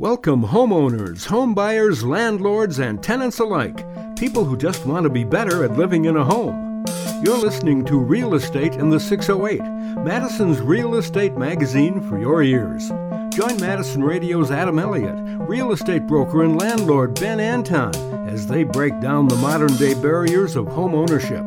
Welcome, homeowners, homebuyers, landlords, and tenants alike, people who just want to be better at living in a home. You're listening to Real Estate in the 608, Madison's real estate magazine for your ears. Join Madison Radio's Adam Elliott, real estate broker and landlord Ben Anton, as they break down the modern day barriers of home ownership.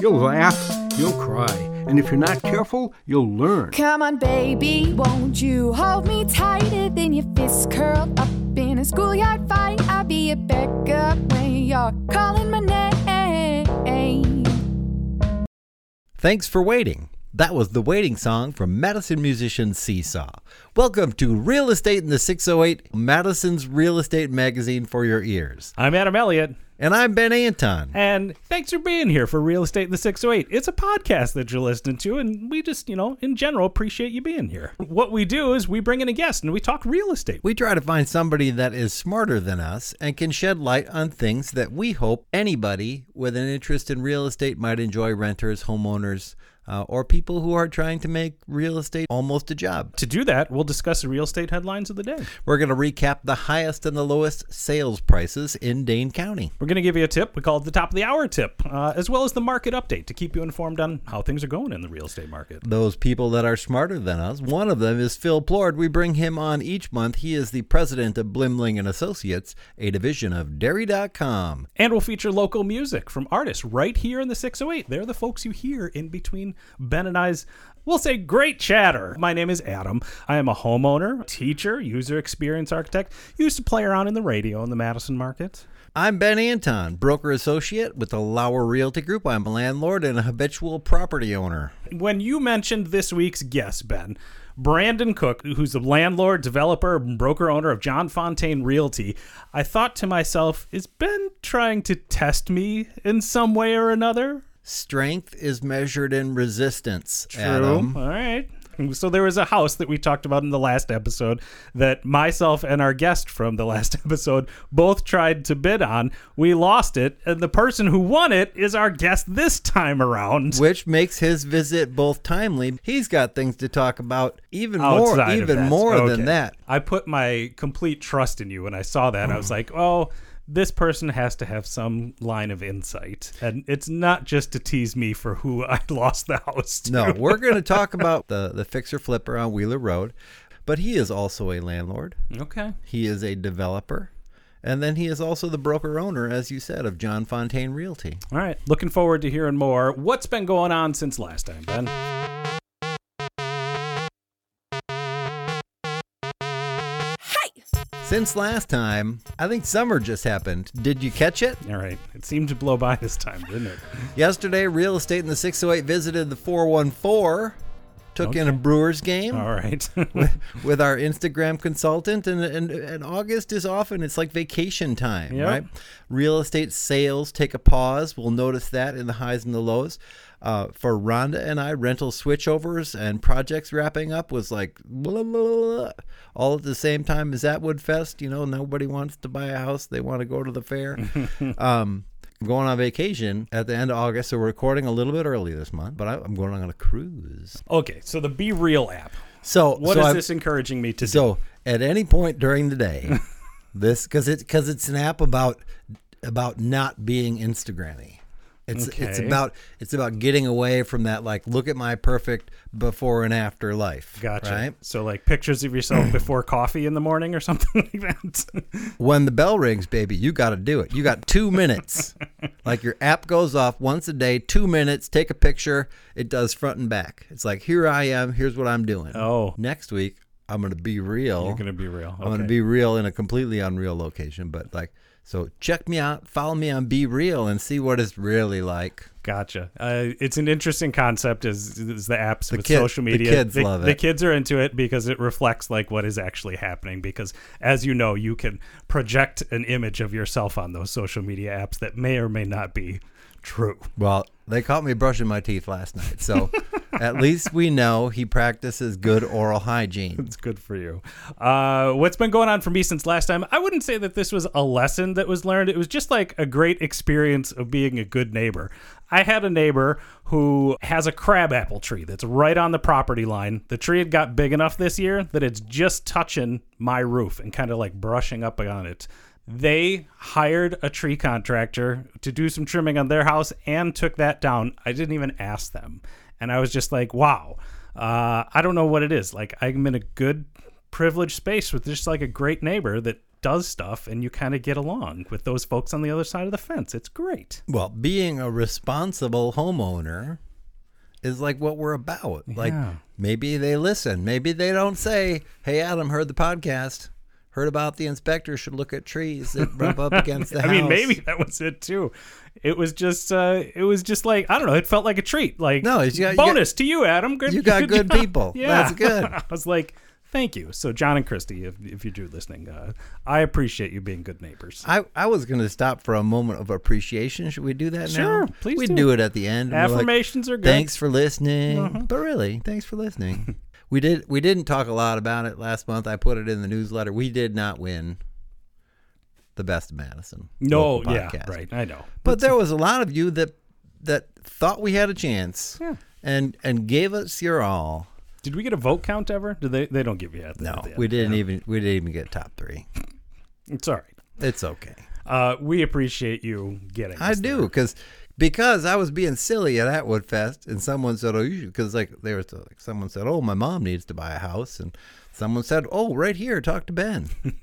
You'll laugh, you'll cry, and if you're not careful, you'll learn. Come on, baby, won't you hold me tighter than your fists curled up in a schoolyard fight? I'll be your backup when you're calling my name. Thanks for waiting. That was the waiting song from Madison musician Seesaw. Welcome to Real Estate in the 608, Madison's real estate magazine for your ears. I'm Adam Elliott, And I'm Ben Anton. and thanks for being here for Real Estate in the 608. It's a podcast that you're listening to, and we just, you know, in general, appreciate you being here. What we do is we bring in a guest and we talk real estate. We try to find somebody that is smarter than us and can shed light on things that we hope anybody with an interest in real estate might enjoy renters, homeowners, uh, or people who are trying to make real estate almost a job. To do that, we'll discuss the real estate headlines of the day. We're going to recap the highest and the lowest sales prices in Dane County. We're going to give you a tip. We call it the top of the hour tip, uh, as well as the market update to keep you informed on how things are going in the real estate market. those people that are smarter than us. One of them is Phil Plord. We bring him on each month. He is the president of Blimling and Associates, a division of Dairy.com. And we'll feature local music from artists right here in the 608. They're the folks you hear in between Ben and I's, we'll say, great chatter. My name is Adam. I am a homeowner, teacher, user experience architect. Used to play around in the radio in the Madison market. I'm Ben Anton, broker associate with the Lauer Realty Group. I'm a landlord and a habitual property owner. When you mentioned this week's guest, Ben, Brandon Cook, who's the landlord, developer, and broker owner of John Fontaine Realty, I thought to myself, is Ben trying to test me in some way or another? Strength is measured in resistance. Adam. All right. So there was a house that we talked about in the last episode that myself and our guest from the last episode both tried to bid on. We lost it, and the person who won it is our guest this time around. Which makes his visit both timely. He's got things to talk about even more, Outside of even more Okay. than that. I put my complete trust in you when I saw that. I was oh. like, oh, this person has to have some line of insight. And it's not just to tease me for who I lost the house to. No, we're going to talk about the the fixer flipper on Wheeler Road, but he is also a landlord. Okay. He is a developer. And then he is also the broker owner, as you said, of John Fontaine Realty. All right. Looking forward to hearing more. What's been going on since last time, Ben? Since last time, I think summer just happened. Did you catch it? All right. It seemed to blow by this time, didn't it? Yesterday, Real Estate in the 608 visited the 414, took in a Brewers game All right. with our Instagram consultant, and, and, and August is often, it's like vacation time, Yep. right? Real estate sales take a pause. We'll notice that in the highs and the lows. Uh, for Rhonda and I, rental switchovers and projects wrapping up was like blah, blah, blah, all at the same time as Atwood Fest. You know, nobody wants to buy a house; they want to go to the fair. um, I'm going on vacation at the end of August, so we're recording a little bit early this month. But I, I'm going on a cruise. okay. So the Be Real app. So What so is I've- this encouraging me to do? so at any point during the day, this because it's because it's an app about about not being Instagrammy. It's it's about it's about getting away from that like look at my perfect before and after life. Gotcha. Right So like pictures of yourself before coffee in the morning or something like that. when the bell rings, baby, you got to do it. You got two minutes. like your app goes off once a day, two minutes. Take a picture. It does front and back. It's like here I am. Here's what I'm doing. Oh. next week I'm gonna be real. You're gonna be real. I'm going to be real in a completely unreal location, but like, so check me out, follow me on Be Real, and see what it's really like. Gotcha. Uh, it's an interesting concept as, as the apps with kid- social the media. kids the, love The kids are into it because it reflects like what is actually happening. Because as you know, you can project an image of yourself on those social media apps that may or may not be true. Well, They caught me brushing my teeth last night. So at least we know he practices good oral hygiene. It's good for you. Uh, what's been going on for me since last time? I wouldn't say that this was a lesson that was learned. It was just like a great experience of being a good neighbor. I had a neighbor who has a crabapple tree that's right on the property line. The tree had got big enough this year that it's just touching my roof and kind of like brushing up on it. They hired a tree contractor to do some trimming on their house and took that down. I didn't even ask them. And I was just like, wow. Uh, I don't know what it is. Like, I'm in a good, privileged space with just like a great neighbor that does stuff and you kind of get along with those folks on the other side of the fence. It's great. Well, being a responsible homeowner is like what we're about. Like maybe they listen. Maybe they don't say, "Hey, Adam, heard the podcast. Heard about the inspector should look at trees that rub up against the house. I house." mean, maybe that was it too. It was just, uh, it was just like I don't know. It felt like a treat. Like No, you got- you got- bonus to you, Adam. Good, you got good job. people. Yeah, That's good. I was like, thank you. So John and Christy, if if you do listening, uh, I appreciate you being good neighbors. I, I was going to stop for a moment of appreciation. Should we do that now? Sure, please We do. do it at the end. we're like, Affirmations are good. Thanks for listening. But really, thanks for listening. We did we didn't talk a lot about it last month. I put it in the newsletter. We did not win the best of Madison. No, yeah, right. I know. But there was a lot of you that that thought we had a chance Yeah. and and gave us your all. Did we get a vote count ever? Did they? They don't give you that. No, at the end. we didn't even we didn't even get top three. It's all right. It's okay. Uh, we appreciate you getting. I do because because I was being silly at Atwood Fest, and someone said, "Oh, you should," because like they were like someone said, "Oh, my mom needs to buy a house," and someone said, "Oh, right here, talk to Ben,"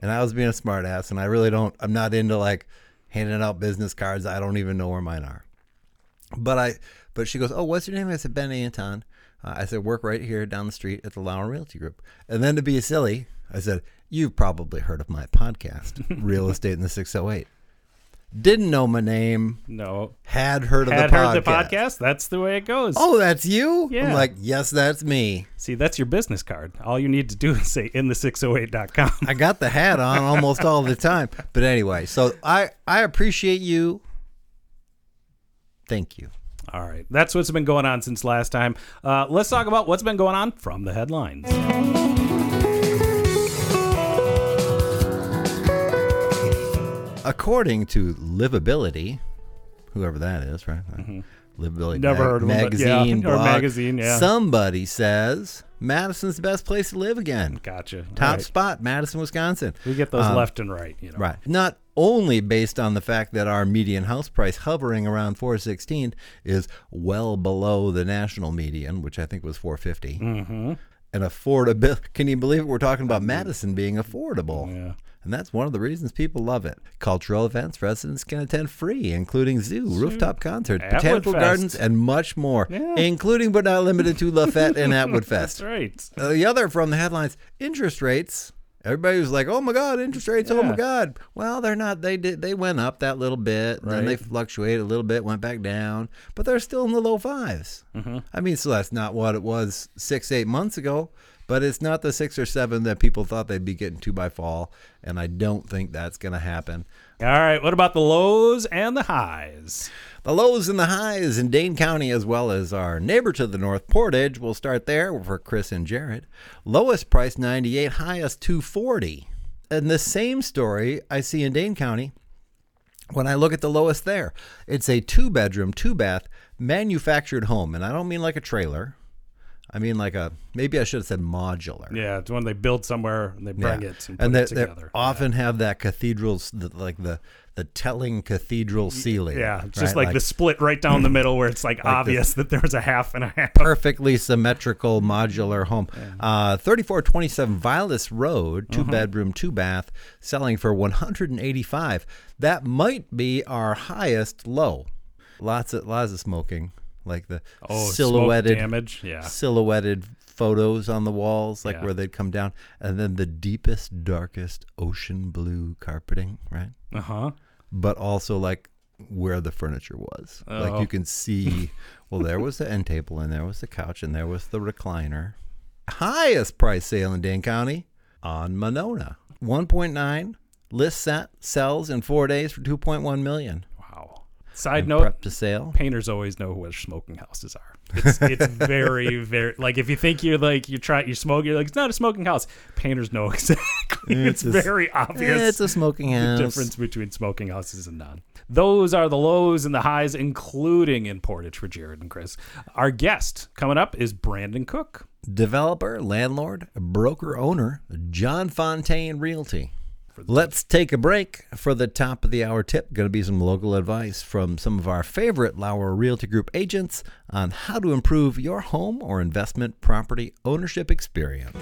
and I was being a smart ass, and I really don't. I'm not into like handing out business cards. I don't even know where mine are. But I, but she goes, "Oh, what's your name?" I said, "Ben Anton." Uh, I said, "Work right here down the street at the Lauer Realty Group." And then to be silly, I said, "You've probably heard of my podcast, Real Estate in the 608." Didn't know my name. No. Had heard of the podcast. Had the heard podcast. the podcast. That's the way it goes. Oh, that's you? Yeah. I'm like, yes, that's me. See, that's your business card. All you need to do is say in the 608.com. I got the hat on almost all the time. But anyway, so I I appreciate you. Thank you. All right. That's what's been going on since last time. Uh, let's talk about what's been going on from the headlines. According to Livability, whoever that is, right? Livability Mm-hmm. Never heard of but yeah. magazine, Or magazine, yeah. Somebody says Madison's the best place to live again. Gotcha. Top right. spot, Madison, Wisconsin. We get those Um, left and right. You know. Right. Not only based on the fact that our median house price hovering around 416 is well below the national median, which I think was 450. Mm-hmm. And affordable. Can you believe it? We're talking about Madison being affordable. Yeah. And that's one of the reasons people love it. Cultural events residents can attend free, including zoo, rooftop concerts, Atwood botanical Fest. gardens, and much more, Yeah. including but not limited to Lafette and Atwood Fest. That's right. Uh, the other from the headlines, interest rates. Everybody was like, "Oh my God, interest rates! Oh my God!" Well, they're not. They did. They went up that little bit, and then they fluctuated a little bit, went back down, but they're still in the low 5s Mm-hmm. I mean, so that's not what it was six, eight months ago, but it's not the six or seven that people thought they'd be getting to by fall, and I don't think that's going to happen. All right. What about the lows and the highs? The lows and the highs in Dane County, as well as our neighbor to the north, Portage. We'll start there for Chris and Jared. Lowest price 98, highest 240. And the same story I see in Dane County when I look at the lowest there. It's a two bedroom, two bath manufactured home. And I don't mean like a trailer. I mean like a, maybe I should have said modular. Yeah, it's when they build somewhere and they bring Yeah. it and put and it they, they together. often have that cathedral, like the the telling cathedral ceiling. yeah, it's just right? like, the split right down the middle where it's like, obvious that there's a half and a half. perfectly symmetrical modular home. Uh, 3427 Vilas Road, Uh-huh. 2 bedroom, 2 bath, selling for 185. That might be our highest low. Lots of lots of smoking, like the Oh, silhouetted damage. Yeah. silhouetted photos on the walls, like Yeah. where they'd come down, and then the deepest, darkest ocean blue carpeting, right? Uh huh. but also like where the furniture was. Like Oh. you can see, well, there was the end table, and there was the couch, and there was the recliner. Highest price sale in Dane County on Monona. 1.9 list set sells in four days for 2.1 million. Side note, prep to sale. painters always know where smoking houses are. It's, it's very, very like if you think you're like you're trying you're smoking, you're like it's not a smoking house. Painters know exactly. Mm, it's, It's a- very obvious. It's a smoking house. the difference between smoking houses and none. Those are the lows and the highs, including in Portage for Jared and Chris. Our guest coming up is Brandon Cook. Developer, landlord, broker owner, John Fontaine Realty. Let's take a break for the top of the hour tip. Going to be some local advice from some of our favorite Lauer Realty Group agents on how to improve your home or investment property ownership experience.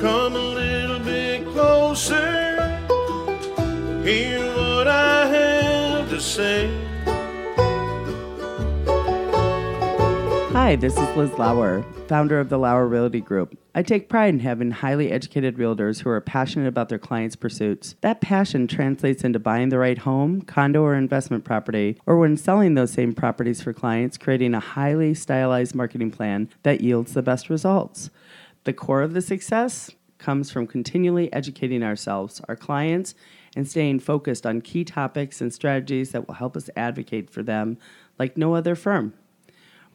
Come a little bit closer. Hear what I have to say. Hi, this is Liz Lauer, founder of the Lauer Realty Group. I take pride in having highly educated realtors who are passionate about their clients' pursuits. That passion translates into buying the right home, condo, or investment property, or when selling those same properties for clients, creating a highly stylized marketing plan that yields the best results. The core of the success comes from continually educating ourselves, our clients, and staying focused on key topics and strategies that will help us advocate for them like no other firm.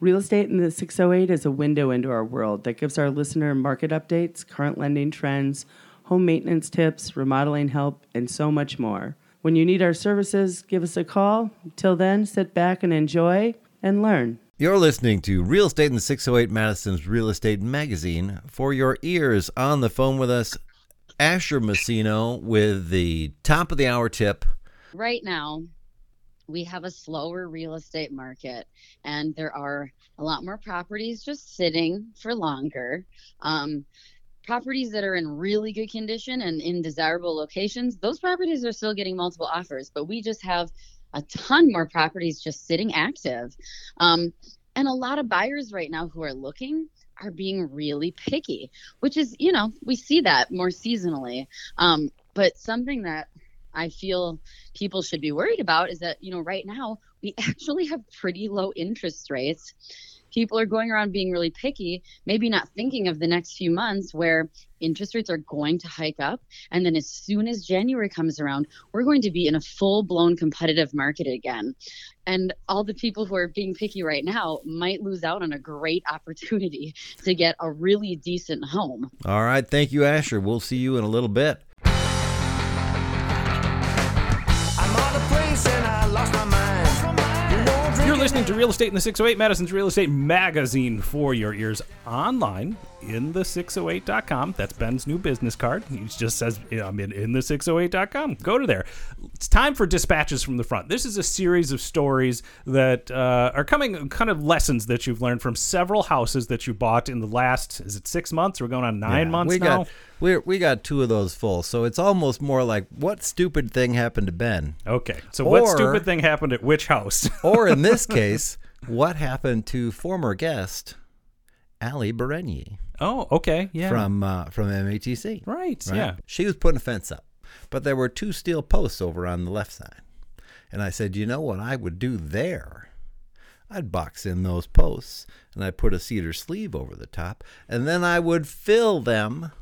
Real Estate in the 608 is a window into our world that gives our listener market updates, current lending trends, home maintenance tips, remodeling help, and so much more. When you need our services, give us a call. Till then, sit back and enjoy and learn. You're listening to Real Estate in the 608 Madison's Real Estate Magazine. For your ears, on the phone with us, Asher Messino with the top of the hour tip. right now we have a slower real estate market and there are a lot more properties just sitting for longer. Um, properties that are in really good condition and in desirable locations those properties are still getting multiple offers but we just have a ton more properties just sitting active. Um, and a lot of buyers right now who are looking are being really picky which is you know we see that more seasonally. Um, but something that I feel people should be worried about is that, you know, right now we actually have pretty low interest rates. People are going around being really picky, maybe not thinking of the next few months where interest rates are going to hike up. And then as soon as January comes around, we're going to be in a full blown competitive market again. And all the people who are being picky right now might lose out on a great opportunity to get a really decent home. All right. Thank you, Asher. We'll see you in a little bit. Listening to Real Estate in the 608, Madison's Real Estate Magazine for your ears online in the 608.com. That's Ben's new business card. He just says, I'm in, in the 608.com. Go to there. It's time for dispatches from the front. This is a series of stories that uh, are coming, kind of lessons that you've learned from several houses that you bought in the last, is it six months? We're going on nine Yeah, months we now. got we we got two of those full, so it's almost more like what stupid thing happened to Ben, Okay. So, what stupid thing happened at which house? or in this case, what happened to former guest Ali Berenier oh, okay. Yeah. from uh, from MATC. right. right? Yeah. She was putting a fence up, but there were two steel posts over on the left side. And I said, you know what I would do there? I'd box in those posts and I'd put a cedar sleeve over the top, and then I would fill them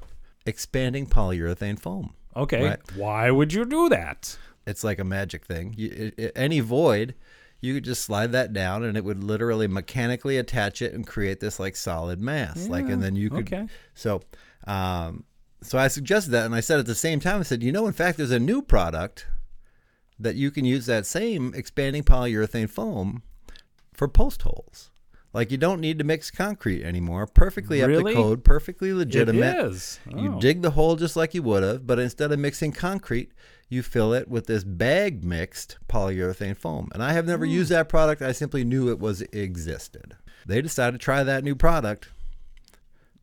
expanding polyurethane foam. Okay. Right. Why would you do that? It's like a magic thing. You, it, it- any void, you could just slide that down, and it would literally mechanically attach it and create this like solid mass. like, and then you could. okay. So, um, so I suggested that, and I said at the same time, I said, you know, in fact, there's a new product that you can use that same expanding polyurethane foam for post holes. Like you don't need to mix concrete anymore. Perfectly up to code, perfectly legitimate. It is. You Oh. dig the hole just like you would have, but instead of mixing concrete, you fill it with this bag mixed polyurethane foam. And I have never used that product. I simply knew it was existed. They decided to try that new product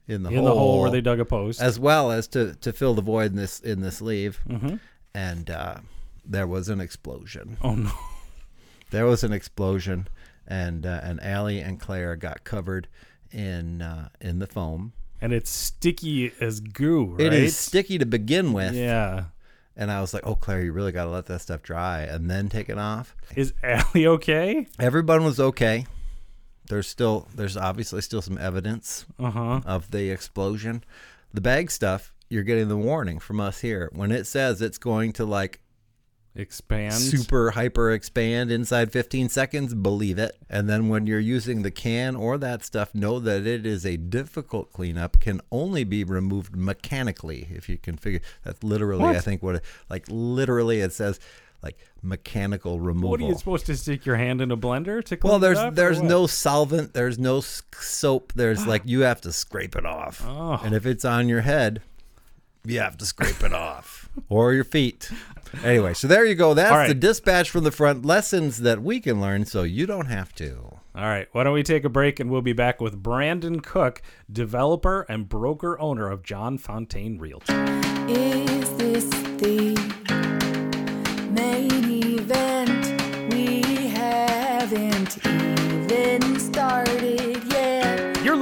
in the in hole, the hole where they dug a post. as well as to, to fill the void in this in this sleeve. Mm-hmm. And uh, there was an explosion. oh no. There was an explosion, and uh, and Allie and Claire got covered in uh, in the foam. And it's sticky as goo, right? It is sticky to begin with. Yeah. And I was like, "Oh, Claire, you really got to let that stuff dry and then take it off." Is Allie okay? Everyone was okay. There's still, there's obviously still some evidence Uh huh. of the explosion. The bag stuff, you're getting the warning from us here when it says it's going to like Expand. super hyper expand inside 15 seconds, believe it. And then when you're using the can or that stuff, know that it is a difficult cleanup, can only be removed mechanically if you can figure That's literally, I think, what it, like literally it says like mechanical removal. What are you supposed to stick your hand in a blender to clean well, there's up, there's no solvent, there's no soap, there's ah. like you have to scrape it off. Oh. And if it's on your head, you have to scrape it off or your feet. Anyway, so there you go. That's All right. the dispatch from the front lessons that we can learn so you don't have to. All right, why don't we take a break and we'll be back with Brandon Cook, developer and broker owner of John Fontaine Realty. Is this the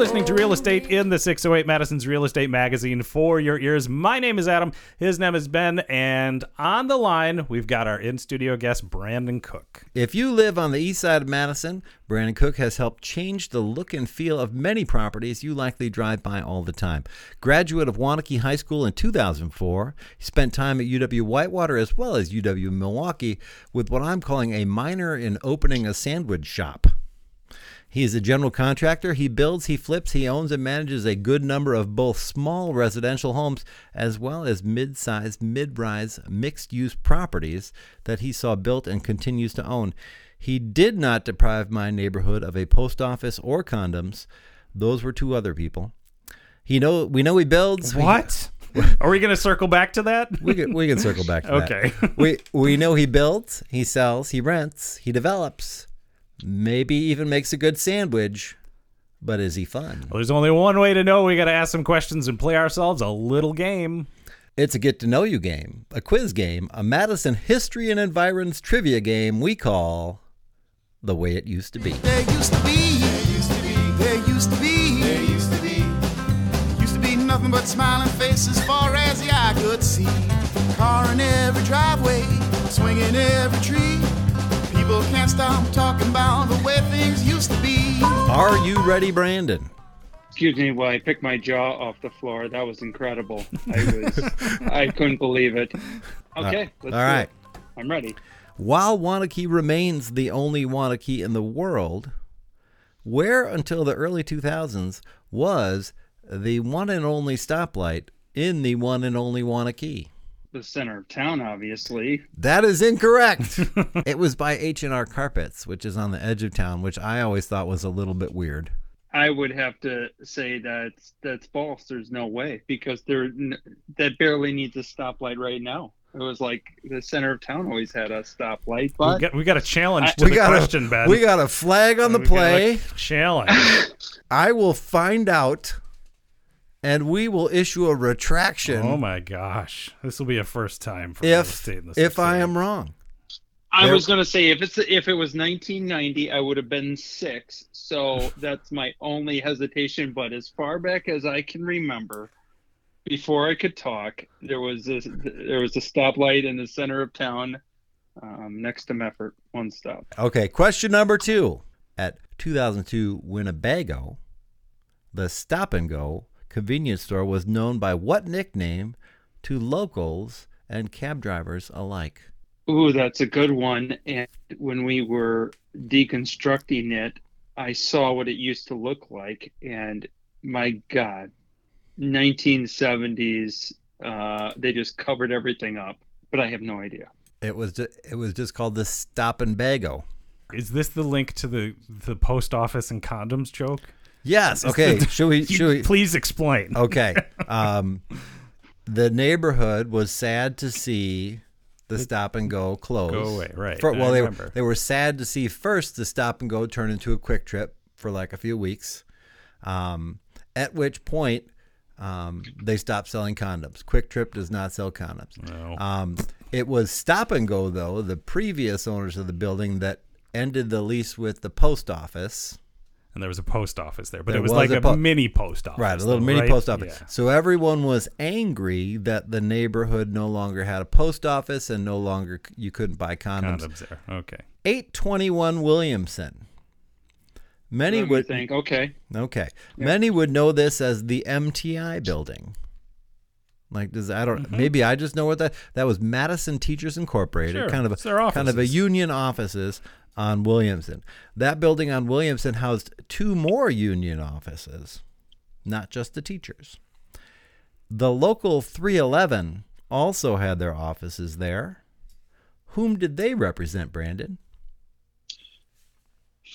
listening to Real Estate in the 608 Madison's Real Estate Magazine for your ears. My name is Adam. His name is Ben. And on the line, we've got our in studio guest, Brandon Cook. If you live on the east side of Madison, Brandon Cook has helped change the look and feel of many properties you likely drive by all the time. Graduate of Waunakee High School in 2004, he spent time at UW Whitewater as well as UW Milwaukee with what I'm calling a minor in opening a sandwich shop. He is a general contractor. He builds, he flips, he owns and manages a good number of both small residential homes as well as mid sized, mid rise, mixed use properties that he saw built and continues to own. He did not deprive my neighborhood of a post office or condoms. Those were two other people. He know we know he builds. We- What? Are we going to circle back to that? we can, we can circle back to that. Okay. that. we we know he builds, he sells, he rents, he develops, maybe even makes a good sandwich. But is he fun? Well, there's only one way to know. We got to ask some questions and play ourselves a little game. It's a get to know you game, a quiz game, a Madison history and environs trivia game we call the way it used to be. There used to be, there used to be, there used to be, there used to be, used to be nothing but smiling faces far as the eye could see. Car in every driveway, swinging every tree. People can't stop talking about the way things used to be. Are you ready, Brandon? Excuse me while I pick my jaw off the floor. That was incredible. I was, I couldn't believe it. Uh, okay, let's All it. I'm ready. While Waunakee remains the only Waunakee in the world, where until the early 2000s was the one and only stoplight in the one and only Waunakee? The center of town, obviously. That is incorrect. it was by H&R Carpets, which is on the edge of town, which I always thought was a little bit weird. I would have to say that's that's false. There's no way because there n- that barely needs a stoplight right now. It was like the center of town always had a stoplight, We but got, we got a challenge I- to we the got question, a, Ben. We got a flag on the We got a play. challenge. I will find out and we will issue a retraction Oh my gosh, this will be a first time for real if estate in the if I am wrong. I There- was gonna say if it's if it was 1990, I would have been six. So that's my only hesitation. But as far back as I can remember, before I could talk, there was a there was a stoplight in the center of town, um, next to Meffert, one stop. Okay, question number two. At 2002 Winnebago, the Stop and Go convenience store was known by what nickname to locals and cab drivers alike? Ooh, that's a good one. And when we were deconstructing it, I saw what it used to look like, and my God, 1970s. Uh, they just covered everything up, but I have no idea. It was ju- it was just called the Stop and Bago. Is this the link to the the post office and condoms joke? Yes. Okay. should we? Should we? Please explain. Okay. Um, the neighborhood was sad to see the stop and go close. Go away, right. For, I well, they were, they were sad to see first the stop and go turn into a Kwik Trip for like a few weeks. Um, at which point, um, they stopped selling condoms. Kwik Trip does not sell condoms. No. Um, it was Stop and Go, though, the previous owners of the building that ended the lease with the post office. And there was a post office there, but There it was, was like a a, po- mini post office. Right, a little though, mini right? post office. Yeah. So everyone was angry that the neighborhood no longer had a post office and no longer you couldn't buy condoms. Condoms there. Okay. 821 Williamson. Many Let would think. Okay, okay. Many would know this as the MTI building. Like, does I don't mm-hmm. maybe I just know what that that was Madison Teachers Incorporated, Sure, kind of a kind of a union offices on Williamson. That building on Williamson housed two more union offices, not just the teachers. The local 311 also had their offices there. Whom did they represent, Brandon?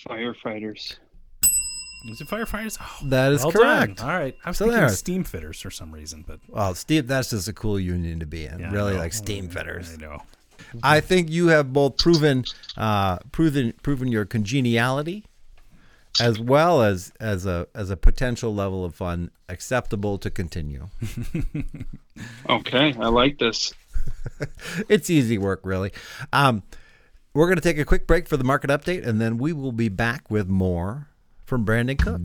Firefighters. Is it firefighters? Oh, That is well correct. Done. All right. I was So thinking there. steam fitters for some reason, but Well, Steve, that's just a cool union to be in. yeah, really like steam fitters. I know. I think you have both proven uh, proven proven your congeniality as well as as a as a potential level of fun acceptable to continue. Okay, I like this. it's easy work, really. Um, we're going to take a quick break for the market update, and then we will be back with more from Brandon Cook.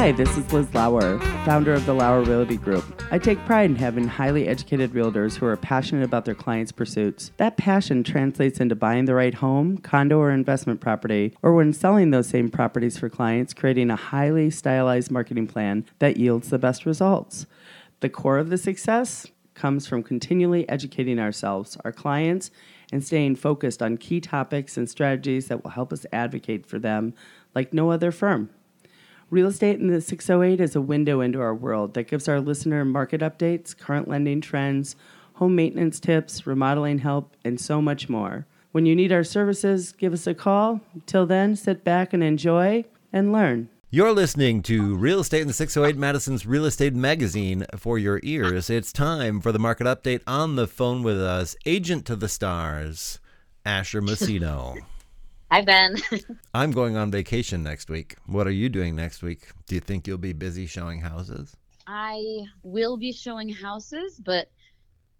Hi, this is Liz Lauer, founder of the Lauer Realty Group. I take pride in having highly educated realtors who are passionate about their clients' pursuits. That passion translates into buying the right home, condo, or investment property, or when selling those same properties for clients, creating a highly stylized marketing plan that yields the best results. The core of the success comes from continually educating ourselves, our clients, and staying focused on key topics and strategies that will help us advocate for them like no other firm. Real Estate in the 608 is a window into our world that gives our listener market updates, current lending trends, home maintenance tips, remodeling help, and so much more. When you need our services, give us a call. Till then, sit back and enjoy and learn. You're listening to Real Estate in the 608 Madison's Real Estate Magazine for your ears. It's time for the market update on the phone with us, agent to the stars, Asher Messino. Hi, Ben. I'm going on vacation next week. What are you doing next week? Do you think you'll be busy showing houses? I will be showing houses, but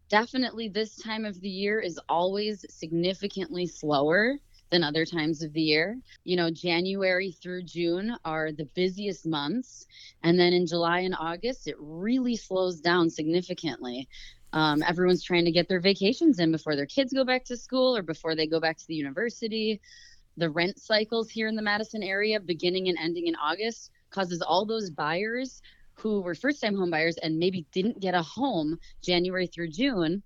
definitely this time of the year is always significantly slower than other times of the year. You know, January through June are the busiest months. And then in July and August, it really slows down significantly. Um, everyone's trying to get their vacations in before their kids go back to school or before they go back to the university. The rent cycles here in the Madison area, beginning and ending in August, causes all those buyers who were first time home buyers and maybe didn't get a home January through June,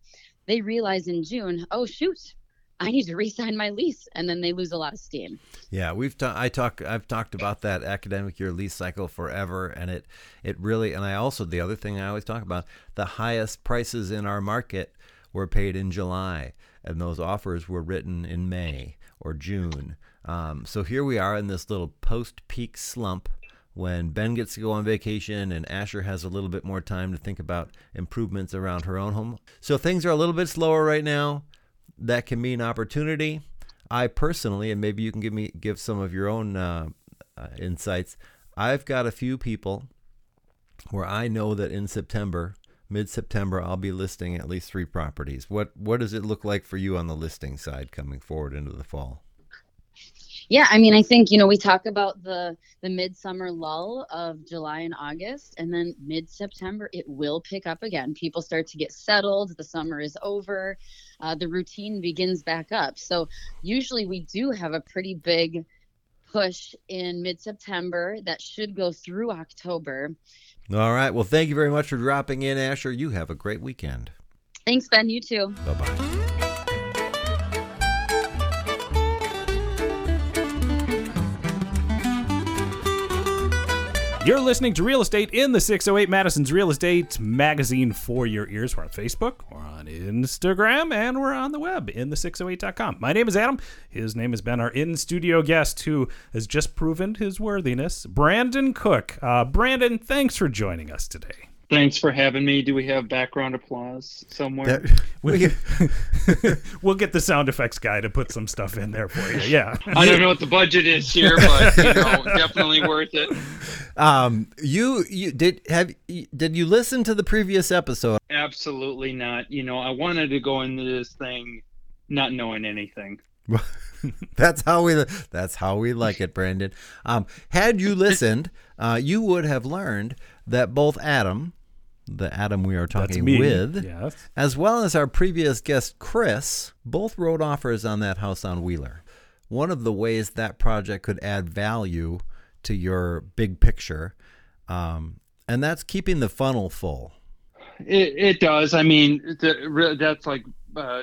they realize in June, oh shoot, I need to re-sign my lease, and then they lose a lot of steam. Yeah, we've ta- I talk I've talked about that academic year lease cycle forever and it it really and I also the other thing I always talk about the highest prices in our market were paid in July and those offers were written in May or June. Um, so here we are in this little post peak slump when Ben gets to go on vacation and Asher has a little bit more time to think about improvements around her own home. So things are a little bit slower right now. That can mean opportunity. I personally, and maybe you can give me give some of your own uh, uh, insights. I've got a few people where I know that in September, mid September, I'll be listing at least three properties. What what does it look like for you on the listing side coming forward into the fall? Yeah, I mean, I think you know we talk about the the midsummer lull of July and August, and then mid September it will pick up again. People start to get settled. The summer is over. Uh, the routine begins back up. So usually we do have a pretty big push in mid September that should go through October. All right. Well, thank you very much for dropping in, Asher. You have a great weekend. Thanks, Ben. You too. Bye bye. You're listening to Real Estate in the 608 Madison's Real Estate Magazine for your ears. We're on Facebook, we're on Instagram, and we're on the web in the 608.com. My name is Adam. His name has been our in studio guest who has just proven his worthiness, Brandon Cook. Uh, Brandon, thanks for joining us today. Thanks for having me. Do we have background applause somewhere? That- We, we'll get the sound effects guy to put some stuff in there for you. Yeah. I don't know what the budget is here, but you know, definitely worth it. um, you you did have did you listen to the previous episode? Absolutely not. You know, I wanted to go into this thing not knowing anything. That's how we that's how we like it, Brandon. Um, had you listened, uh, you would have learned that both Adam the Adam we are talking with, Yes. as well as our previous guest, Chris, both wrote offers on that house on Wheeler. One of the ways that project could add value to your big picture, um, and that's keeping the funnel full. It, it does. I mean, the, re- that's like uh,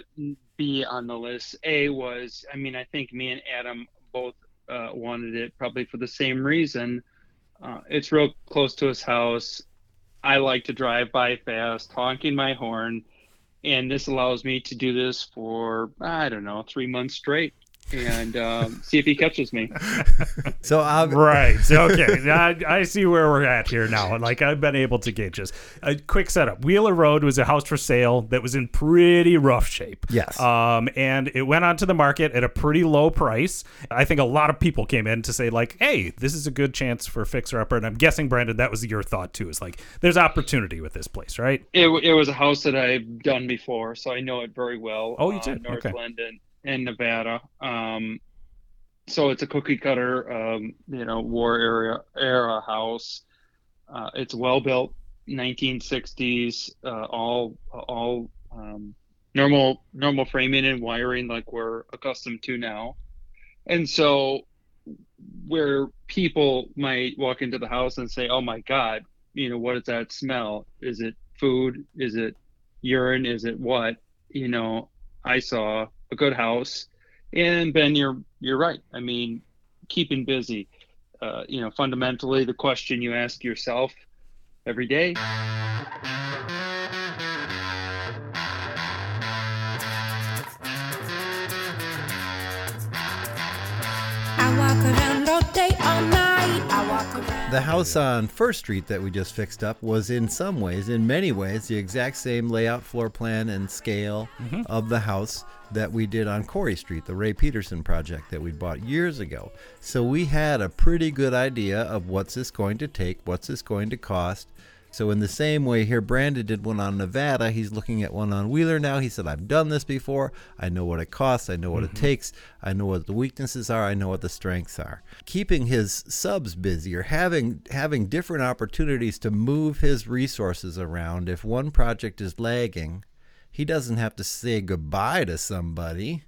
B on the list. A was, I mean, I think me and Adam both uh, wanted it probably for the same reason. Uh, it's real close to his house. I like to drive by fast, honking my horn, and this allows me to do this for I don't know three months straight, and um, see if he catches me. So I'll, Right. Okay. I, I see where we're at here now. Like I've been able to gauge this. A quick setup. Wheeler Road was a house for sale that was in pretty rough shape. Yes. Um, and it went onto the market at a pretty low price. I think a lot of people came in to say like, "Hey, this is a good chance for fixer upper." And I'm guessing, Brandon, that was your thought too. Is like, there's opportunity with this place, right? It, it was a house that I've done before, so I know it very well. Oh, you uh, did? Okay. Northland and Nevada. Um, so it's a cookie cutter, um, you know, war area era house. Uh, it's well built, 1960s, uh, all all um, normal normal framing and wiring like we're accustomed to now. And so, where people might walk into the house and say, "Oh my God, you know, what is that smell? Is it food? Is it urine? Is it what?" You know, I saw a good house, and Ben, you're you're right. I mean, keeping busy. Uh, you know, fundamentally, the question you ask yourself every day I walk around all day, all night. I walk around. The house on First Street that we just fixed up was in some ways, in many ways, the exact same layout, floor plan, and scale mm-hmm. of the house that we did on Corey Street, the Ray Peterson project that we bought years ago. So we had a pretty good idea of what's this going to take, what's this going to cost. So in the same way here, Brandon did one on Nevada. He's looking at one on Wheeler now. He said, "I've done this before. I know what it costs. I know what it mm-hmm. takes. I know what the weaknesses are. I know what the strengths are." Keeping his subs busy or having having different opportunities to move his resources around. If one project is lagging, he doesn't have to say goodbye to somebody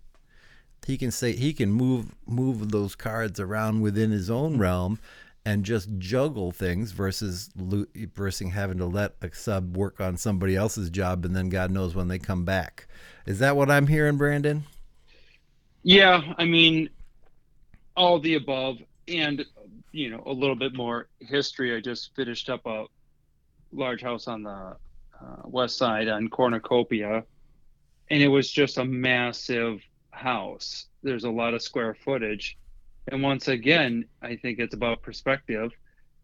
he can say he can move move those cards around within his own realm and just juggle things versus lo- versus having to let a sub work on somebody else's job and then God knows when they come back. Is that what I'm hearing, Brandon? Yeah, I mean, all the above, and you know, a little bit more history. I just finished up a large house on the uh, west side on Cornucopia, and it was just a massive house. There's a lot of square footage, and once again, I think it's about perspective.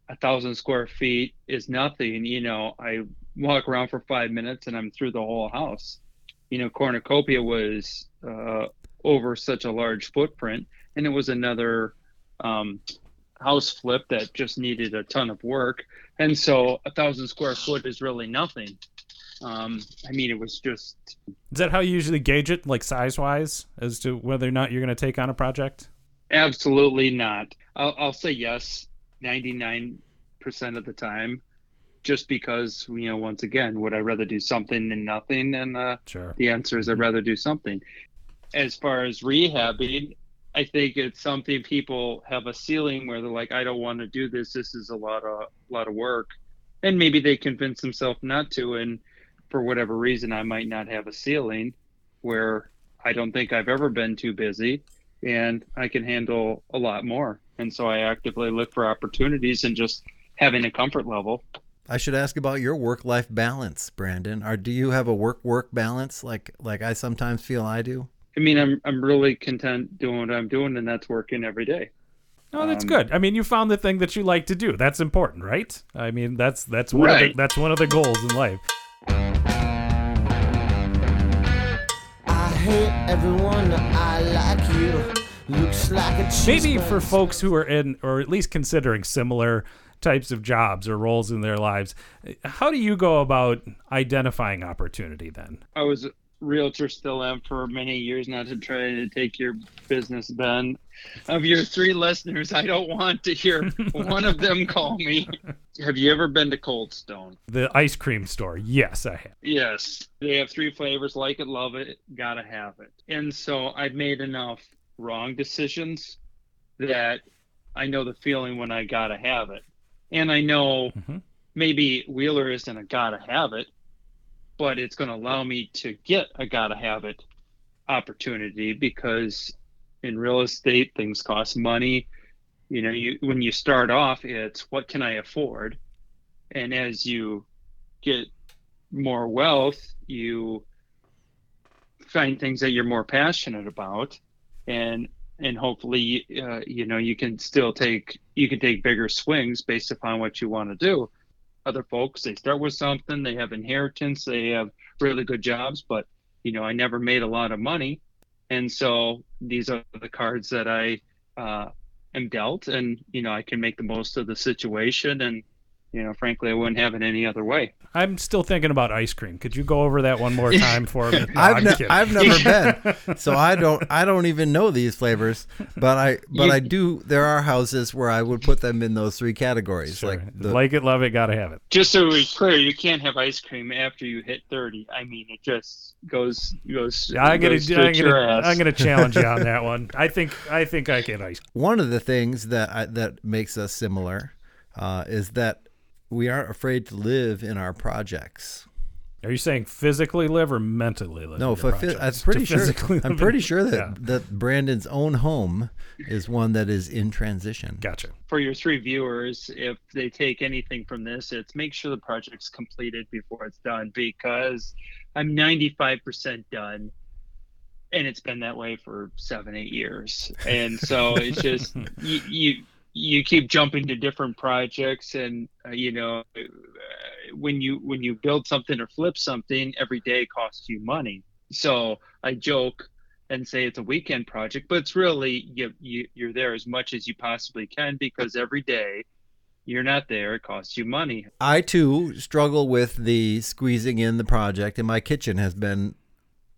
A thousand square feet is nothing. You know, I walk around for five minutes and I'm through the whole house. You know, Cornucopia was uh, over such a large footprint, and it was another um, house flip that just needed a ton of work. And so, a thousand square foot is really nothing. Um, I mean, it was just Is that how you usually gauge it, like size wise, as to whether or not you're going to take on a project? Absolutely not. I'll, I'll say yes, 99% of the time, just because, you know, once again, would I rather do something than nothing? And uh, Sure. the answer is I'd rather do something. As far as rehabbing, I think it's something people have a ceiling where they're like, I don't want to do this. This is a lot of lot of work, and maybe they convince themselves not to. And for whatever reason, I might not have a ceiling where I don't think I've ever been too busy, and I can handle a lot more. And so I actively look for opportunities and just having a comfort level. I should ask about your work-life balance, Brandon. Or do you have a work-work balance like like I sometimes feel I do? I mean, I'm I'm really content doing what I'm doing, and that's working every day. Oh, that's Um, good. I mean, you found the thing that you like to do. That's important, right? I mean, that's that's one of the, that's one of the goals in life. I hate everyone I like you. Looks like a Maybe cheeseburger. for folks who are in, or at least considering similar types of jobs or roles in their lives, how do you go about identifying opportunity then? I was a realtor, still am for many years. Not to try to take your business, Ben. Of your three listeners, I don't want to hear one of them call me. Have you ever been to Cold Stone? The ice cream store. Yes, I have. Yes. They have three flavors like it, love it, gotta have it. And so I've made enough wrong decisions that I know the feeling when I gotta have it. And I know Mhm. maybe Wheeler isn't a gotta have it, but it's going to allow me to get a gotta have it opportunity because in real estate things cost money. You know, you when you start off, it's what can I afford, and as you get more wealth, you find things that you're more passionate about, and and hopefully, uh, you know, you can still take you can take bigger swings based upon what you want to do. Other folks, they start with something, they have inheritance, they have really good jobs, but you know, I never made a lot of money, and so these are the cards that I uh, am dealt, and you know, I can make the most of the situation, and you know, frankly, I wouldn't have it any other way. I'm still thinking about ice cream. Could you go over that one more time for me? No, I've, ne- I've never been, so I don't I don't even know these flavors. But I but You- I do. There are houses where I would put them in those three categories, Sure. like the, like it, love it, gotta have it. Just so we're clear, you can't have ice cream after you hit 30. I mean, it just goes goes. I'm gonna, goes I'm your gonna, ass. I'm gonna challenge you on that one. I think, I think I get ice. one of the things that I, that makes us similar uh, is that we aren't afraid to live in our projects. Are you saying physically live or mentally live? No, in your for, I'm pretty sure. physically I'm pretty sure that Yeah. that Brandon's own home is one that is in transition. Gotcha. For your three viewers, if they take anything from this, it's make sure the project's completed before it's done because I'm 95% done. And it's been that way for seven, eight years. And so it's just, you, you, you keep jumping to different projects and uh, you know uh, when you when you build something or flip something every day costs you money so i joke and say it's a weekend project but it's really you, you you're there as much as you possibly can because every day you're not there it costs you money I too struggle with the squeezing in the project, and my kitchen has been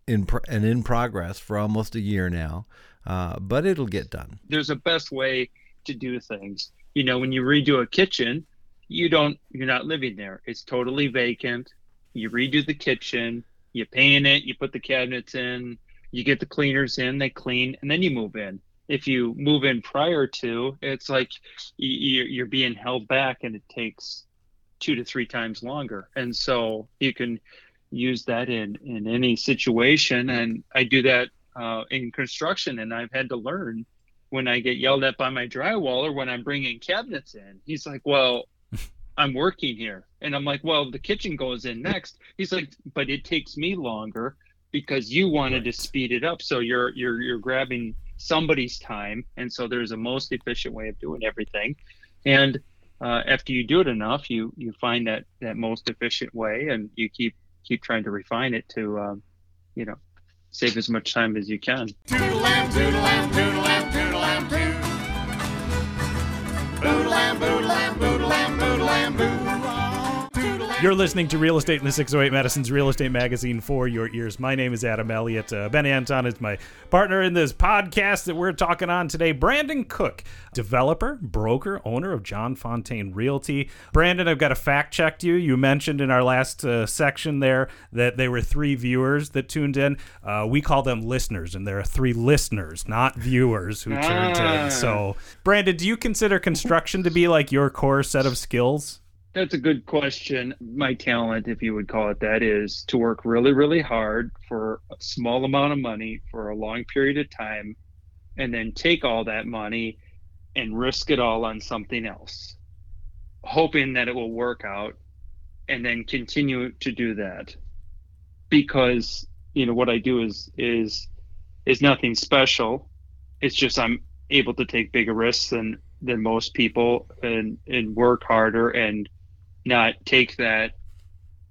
in pro- and in progress for almost a year now. Uh, but it'll get done. there's a best way to do things. You know when you redo a kitchen you don't you're not living there. It's totally vacant. You redo the kitchen you paint it you put the cabinets in you get the cleaners in they clean and then you move in. If you move in prior to it's like you're being held back and it takes two to three times longer. And so you can use that in in any situation. And i do that uh, in construction and i've had to learn when I get yelled at by my drywaller when I'm bringing cabinets in. He's like, "Well, I'm working here," and I'm like, "Well, the kitchen goes in next." He's like, "But it takes me longer because you wanted to speed it up, so you're you're you're grabbing somebody's time, and so there's a most efficient way of doing everything." And uh, after you do it enough, you you find that that most efficient way, and you keep keep trying to refine it to, um, you know, save as much time as you can. Toodle-lam, toodle-lam, toodle-lam, Boodle-lam, boodle-lam, boodle-lam, boodle-lam, boo. Toodle-lam. You're listening to Real Estate in the 608 Madison's Real Estate Magazine for your ears. My name is Adam Elliott. Uh, ben Anton is my partner in this podcast that we're talking on today. Brandon Cook, developer, broker, owner of John Fontaine Realty. Brandon, I've got to fact check you. You mentioned in our last uh, section there that there were three viewers that tuned in. Uh, we call them listeners, and there are three listeners, not viewers, who tuned Ah. in. So, Brandon, do you consider construction to be like your core set of skills? That's a good question. My talent, if you would call it that, is to work really, really hard for a small amount of money for a long period of time and then take all that money and risk it all on something else, hoping that it will work out and then continue to do that. Because, you know, what I do is is is nothing special. It's just I'm able to take bigger risks than than most people and and work harder and not take that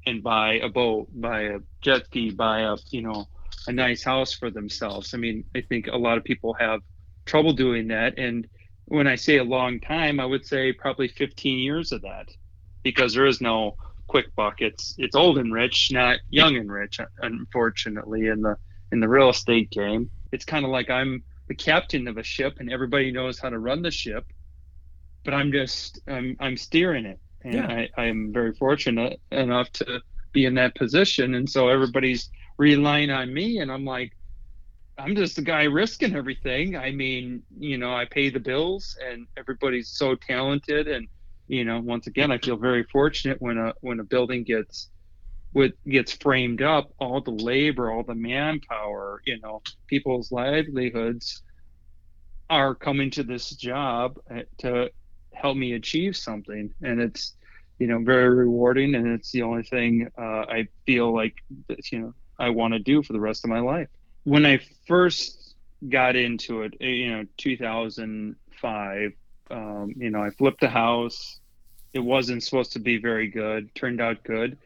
and buy a boat, buy a jet ski, buy a you know a nice house for themselves. I mean, I think a lot of people have trouble doing that, and when I say a long time, I would say probably 15 years of that, because there is no quick buck. It's it's old and rich, not young and rich. Unfortunately, in the in the real estate game, it's kind of like I'm the captain of a ship, and everybody knows how to run the ship, but I'm just I'm I'm steering it and Yeah. I, I am very fortunate enough to be in that position. And so everybody's relying on me, and I'm like, I'm just the guy risking everything. I mean, you know, I pay the bills, and everybody's so talented, and you know, once again, I feel very fortunate when a when a building gets with gets framed up, all the labor, all the manpower, you know, people's livelihoods are coming to this job uh, to help me achieve something, and it's you know very rewarding, and it's the only thing uh, I feel like you know I want to do for the rest of my life. When I first got into it, uh, you know, 2005, um, you know, I flipped a house. It wasn't supposed to be very good. Turned out good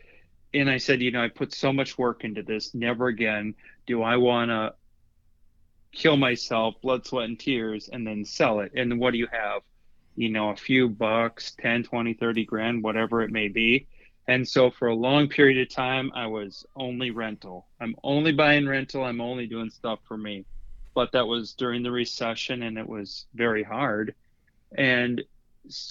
and I said, you know, I put so much work into this. Never again do I want to kill myself, blood, sweat, and tears, and then sell it. And what do you have? You know, a few bucks, 10, 20, 30 grand, whatever it may be. And so for a long period of time, I was only rental. I'm only buying rental. I'm only doing stuff for me. But that was during the recession and it was very hard. And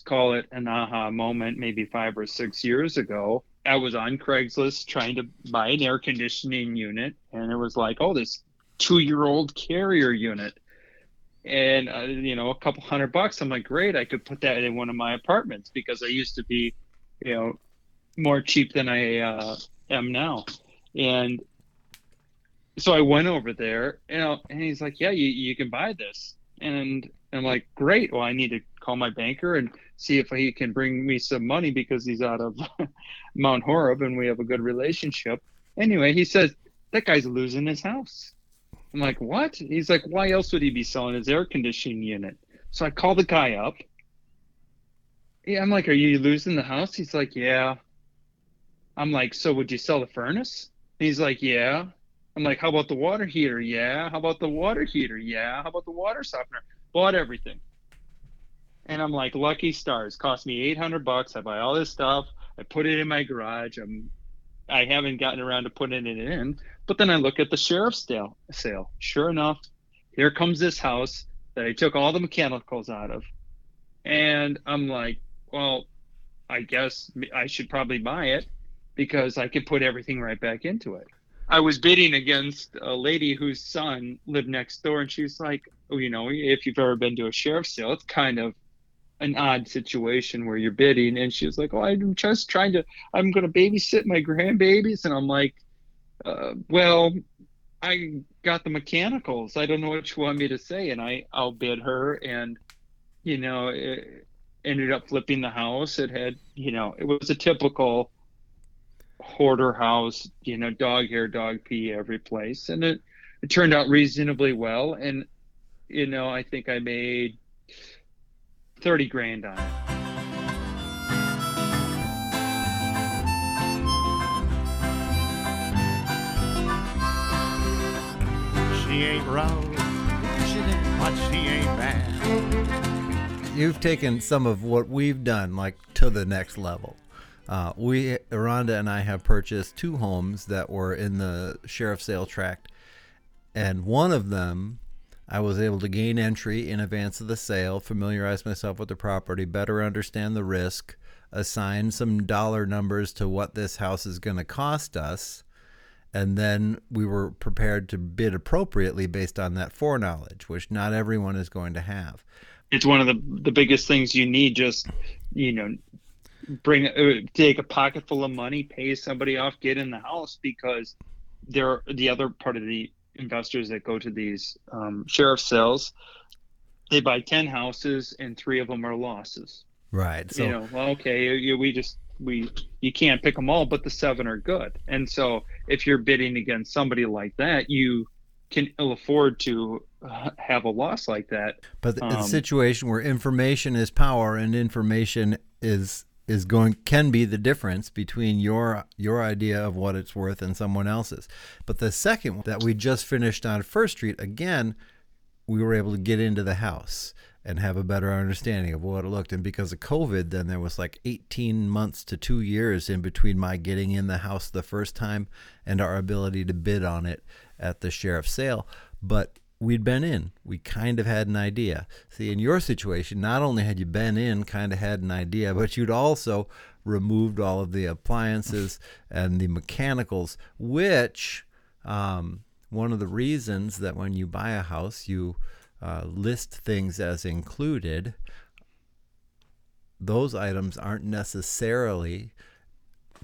call it an aha moment, maybe five or six years ago. I was on Craigslist trying to buy an air conditioning unit, and it was like, oh, this two year old carrier unit. And, uh, you know, a couple hundred bucks. I'm like, great, I could put that in one of my apartments because I used to be, you know, more cheap than I uh, am now. And so I went over there, you know, and he's like, yeah, you, you can buy this. And I'm like, great. Well, I need to call my banker and see if he can bring me some money because he's out of Mount Horeb and we have a good relationship. Anyway, he says, that guy's losing his house. I'm like, what? He's like, why else would he be selling his air conditioning unit? So I call the guy up. Yeah, I'm like, are you losing the house? He's like, yeah. I'm like, so would you sell the furnace? He's like, yeah. I'm like, how about the water heater? Yeah. How about the water heater? Yeah. How about the water softener? Bought everything. And I'm like, lucky stars. Cost me 800 bucks. I buy all this stuff. I put it in my garage. I'm, I haven't gotten around to putting it in. But then I look at the sheriff's sale. Sale. Sure enough, here comes this house that I took all the mechanicals out of. And I'm like, well, I guess I should probably buy it because I could put everything right back into it. I was bidding against a lady whose son lived next door, and she's like, oh, you know, if you've ever been to a sheriff's sale, it's kind of an odd situation where you're bidding. And she was like, oh, I'm just trying to, I'm going to babysit my grandbabies. And I'm like, uh, well, I got the mechanicals. I don't know what you want me to say. And I outbid her, and, you know, it ended up flipping the house. It had, you know, it was a typical hoarder house, you know, dog hair, dog pee every place. And it, it turned out reasonably well. And, you know, I think I made 30 grand on it. She ain't wrong, but she ain't bad. You've taken some of what we've done like to the next level. Uh, we, Rhonda and I have purchased two homes that were in the sheriff's sale tract, and one of them I was able to gain entry in advance of the sale, familiarize myself with the property, better understand the risk, assign some dollar numbers to what this house is going to cost us, and then we were prepared to bid appropriately based on that foreknowledge, which not everyone is going to have. It's one of the the biggest things you need. Just you know, bring uh, take a pocket full of money, pay somebody off, get in the house because they're the other part of the investors that go to these um, sheriff sales. They buy ten houses and three of them are losses. Right. So you know, well, okay, you, we just we you can't pick them all, but the seven are good. And so if you're bidding against somebody like that, you can ill afford to uh, have a loss like that. But Um, the situation where information is power and information is is going can be the difference between your your idea of what it's worth and someone else's. But the second that we just finished on First Street again, we were able to get into the house and have a better understanding of what it looked. And because of COVID, then there was like 18 months to two years in between my getting in the house the first time and our ability to bid on it at the sheriff's sale. But we'd been in. We kind of had an idea. See, in your situation, not only had you been in, kind of had an idea, but you'd also removed all of the appliances and the mechanicals, which um, one of the reasons that when you buy a house, you uh, list things as included. Those items aren't necessarily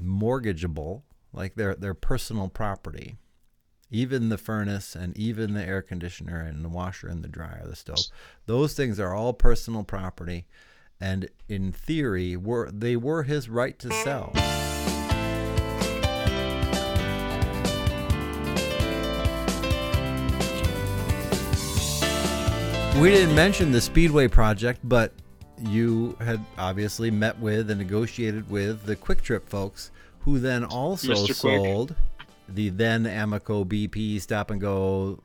mortgageable, like they're they're personal property even the furnace and even the air conditioner and the washer and the dryer, the stove. Those things are all personal property, and in theory, were they were his right to sell. We didn't mention the Speedway project, but you had obviously met with and negotiated with the Kwik Trip folks, who then also sold the then Amoco BP stop and go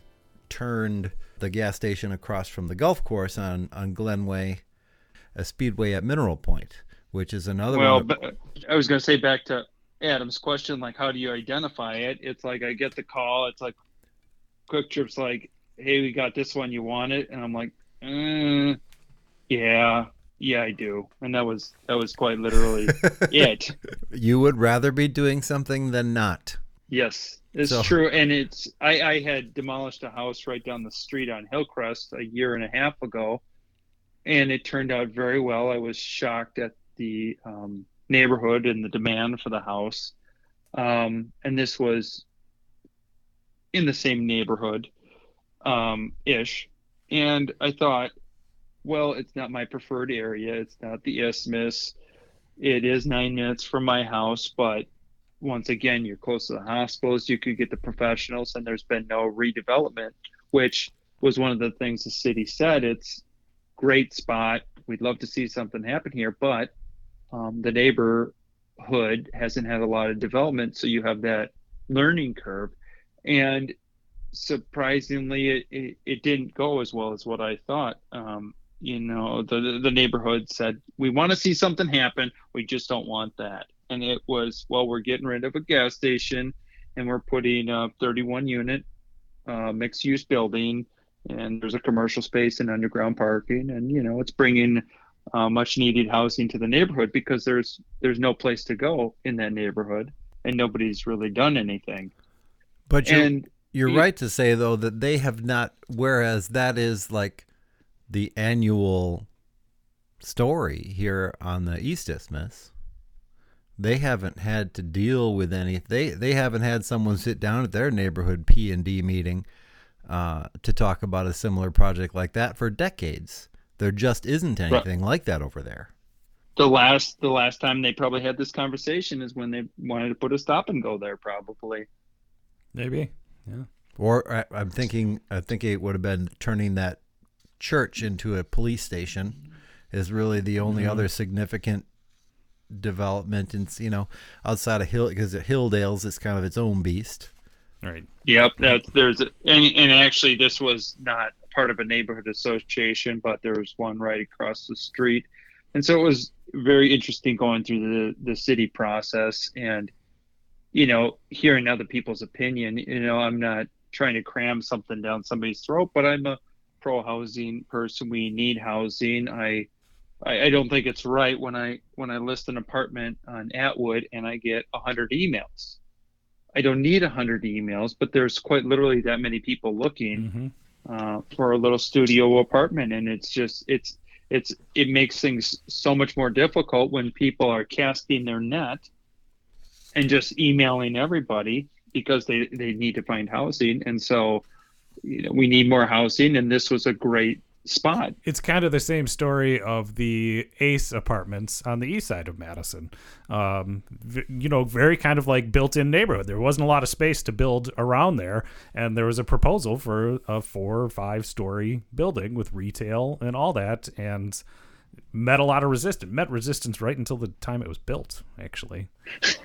turned the gas station across from the golf course on on Glenway, a speedway at Mineral Point, which is another well, one. but I was going to say back to Adam's question, like how do you identify it? It's like I get the call. It's like Kwik Trip's like, hey, we got this one. You want it? And I'm like, mm, yeah, yeah, I do. And that was that was quite literally it. you would rather be doing something than not. Yes, it's So- true. And it's I, I had demolished a house right down the street on Hillcrest a year and a half ago, and it turned out very well. I was shocked at the um, neighborhood and the demand for the house. Um, and this was in the same neighborhood, um, ish. And I thought, well, it's not my preferred area. It's not the isthmus. It is nine minutes from my house, but once again, you're close to the hospitals. You could get the professionals, and there's been no redevelopment, which was one of the things the city said. It's great spot. We'd love to see something happen here, but um, the neighborhood hasn't had a lot of development, so you have that learning curve. And surprisingly, it, it, it didn't go as well as what I thought. Um, you know, the the neighborhood said we want to see something happen, we just don't want that. And it was well, we're getting rid of a gas station, and we're putting a 31 unit uh, mixed use building, and there's a commercial space and underground parking, and you know, it's bringing uh, much needed housing to the neighborhood because there's there's no place to go in that neighborhood, and nobody's really done anything. But you're, And you're you- right to say though that they have not. Whereas that is like the annual story here on the East Isthmus. They haven't had to deal with any. They they haven't had someone sit down at their neighborhood P and D meeting uh, to talk about a similar project like that for decades. There just isn't anything like that over there. the last the last time they probably had this conversation is when they wanted to put a stop and go there probably Maybe. Yeah. Or I, I'm thinking, I think it would have been turning that church into a police station is really the only Mhm. other significant development. And you know, outside of Hill, because at Hilldale's, it's kind of its own beast. Right. yep that's there's a, and, and actually this was not part of a neighborhood association but there was one right across the street and so it was very interesting going through the the city process and you know hearing other people's opinion you know i'm not trying to cram something down somebody's throat but i'm a pro housing person we need housing i I, I don't think it's right when I when I list an apartment on Atwood and I get hundred emails. I don't need hundred emails, but there's quite literally that many people looking uh, for a little studio apartment, and it's just it's it's it makes things so much more difficult when people are casting their net and just emailing everybody because they they need to find housing, and so you know we need more housing, and this was a great spot. It's kind of the same story of the Ace apartments on the east side of Madison. Um, v- you know, very kind of like built-in neighborhood. There wasn't a lot of space to build around there, and there was a proposal for a four or five-story building with retail and all that, and met a lot of resistance. Met resistance right until the time it was built. Actually,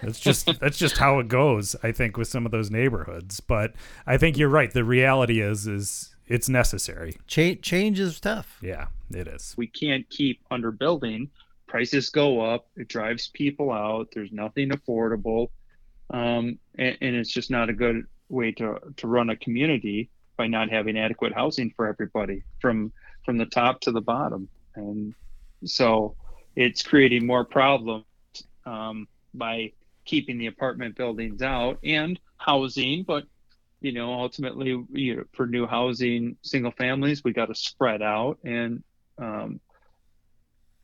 that's just that's just how it goes. I think with some of those neighborhoods, but I think you're right. The reality is is it's necessary. Change change is tough. Yeah, it is. we can't keep underbuilding. Prices go up. It drives people out. There's nothing affordable, um, and, and it's just not a good way to to run a community by not having adequate housing for everybody from from the top to the bottom, and so it's creating more problems um, by keeping the apartment buildings out and housing, but you know ultimately you know, for new housing single families we got to spread out and um,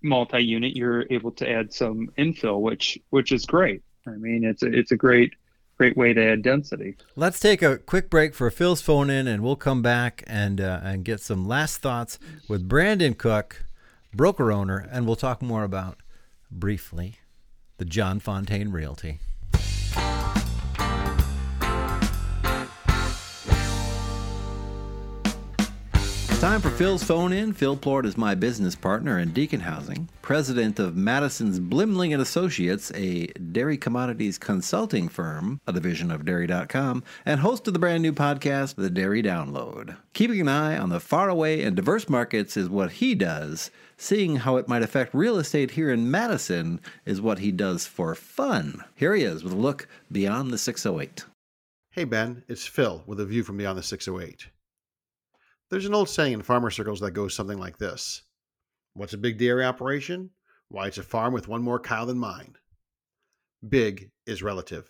multi-unit you're able to add some infill which which is great i mean it's a, it's a great great way to add density Let's take a quick break for Phil's phone in, and we'll come back and uh, and get some last thoughts with Brandon Cook, broker owner, and we'll talk more about briefly the John Fontaine Realty. Time for Phil's phone in. Phil Plourd is my business partner in Deacon Housing, president of Madison's Blimling and Associates, a dairy commodities consulting firm, a division of dairy.com, and host of the brand new podcast, The Dairy Download. Keeping an eye on the faraway and diverse markets is what he does. Seeing how it might affect real estate here in Madison is what he does for fun. Here he is with a look beyond the 608. Hey Ben, it's Phil with a view from beyond the 608. There's an old saying in farmer circles that goes something like this What's a big dairy operation? Why, it's a farm with one more cow than mine. Big is relative.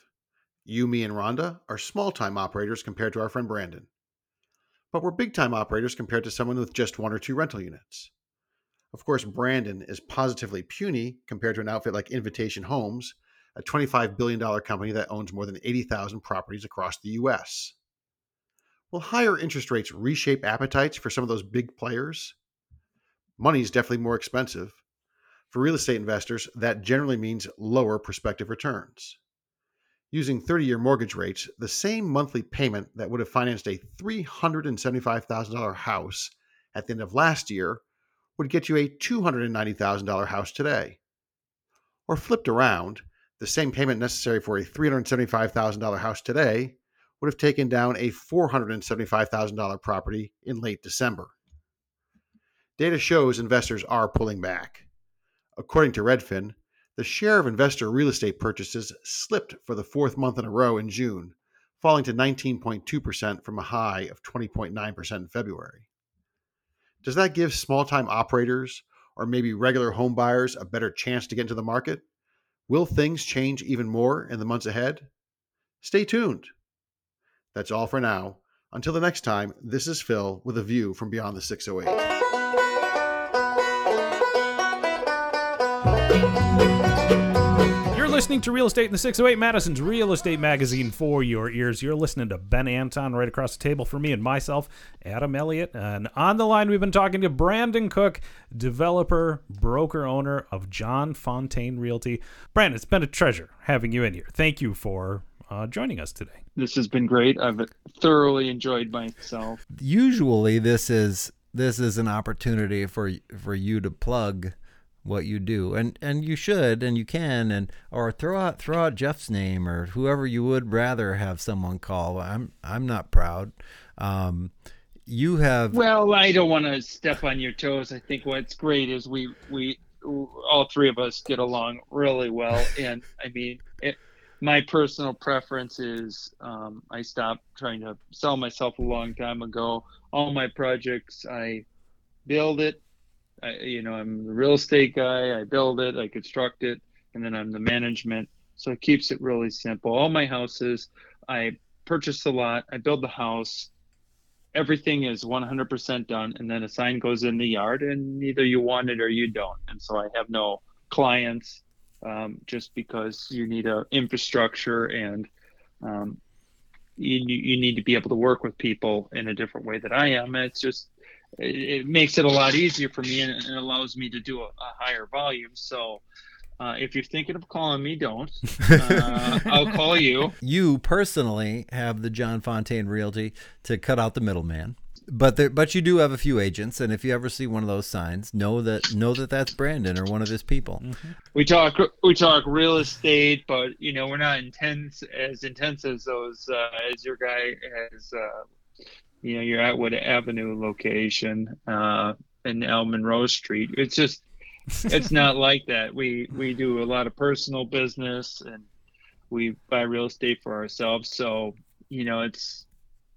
You, me, and Rhonda are small time operators compared to our friend Brandon. But we're big time operators compared to someone with just one or two rental units. Of course, Brandon is positively puny compared to an outfit like Invitation Homes, a $25 billion company that owns more than 80,000 properties across the U.S. Will higher interest rates reshape appetites for some of those big players? Money is definitely more expensive. For real estate investors, that generally means lower prospective returns. Using 30 year mortgage rates, the same monthly payment that would have financed a $375,000 house at the end of last year would get you a $290,000 house today. Or flipped around, the same payment necessary for a $375,000 house today would have taken down a $475,000 property in late December. Data shows investors are pulling back. According to Redfin, the share of investor real estate purchases slipped for the fourth month in a row in June, falling to 19.2% from a high of 20.9% in February. Does that give small time operators or maybe regular home buyers a better chance to get into the market? Will things change even more in the months ahead? Stay tuned. That's all for now. Until the next time, this is Phil with a view from beyond the 608. You're listening to Real Estate in the 608 Madison's Real Estate Magazine for your ears. You're listening to Ben Anton right across the table for me and myself, Adam Elliott. And on the line, we've been talking to Brandon Cook, developer, broker owner of John Fontaine Realty. Brandon, it's been a treasure having you in here. Thank you for uh, joining us today. This has been great. I've thoroughly enjoyed myself. Usually this is this is an opportunity for for you to plug what you do. And and you should and you can and or throw out throw out Jeff's name or whoever you would rather have someone call. I'm I'm not proud. Um you have well i don't want to step on your toes. I think what's great is we we all three of us get along really well. And i mean it, my personal preference is um, I stopped trying to sell myself a long time ago. All my projects, I build it. I, you know, I'm the real estate guy. I build it, I construct it, and then I'm the management. So it keeps it really simple. All my houses, I purchase the lot, I build the house. Everything is 100% done, and then a sign goes in the yard, and either you want it or you don't. And so I have no clients um, just because you need a infrastructure and um, you, you need to be able to work with people in a different way that I am. It's just it, it makes it a lot easier for me and it allows me to do a, a higher volume. So uh, if you're thinking of calling me, don't. Uh, I'll call you. You personally have the John Fontaine Realty to cut out the middleman. But there, but you do have a few agents, and if you ever see one of those signs, know that know that that's Brandon or one of his people. Mm-hmm. We talk we talk real estate, but you know we're not intense as intense as those uh, as your guy has. Uh, you know your Atwood Avenue location uh, in El Monroe Street. It's just it's not like that. We we do a lot of personal business and we buy real estate for ourselves. So you know it's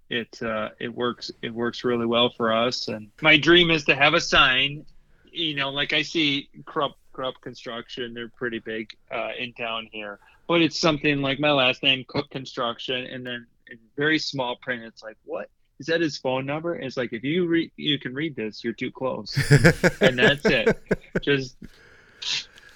it uh, it works it works really well for us. And my dream is to have a sign. You know, like I see Krupp Krupp Construction, they're pretty big uh, in town here, but it's something like my last name, Cook Construction, and then in very small print, it's like what is that his phone number? And it's like if you read you can read this, you're too close, and that's it. Just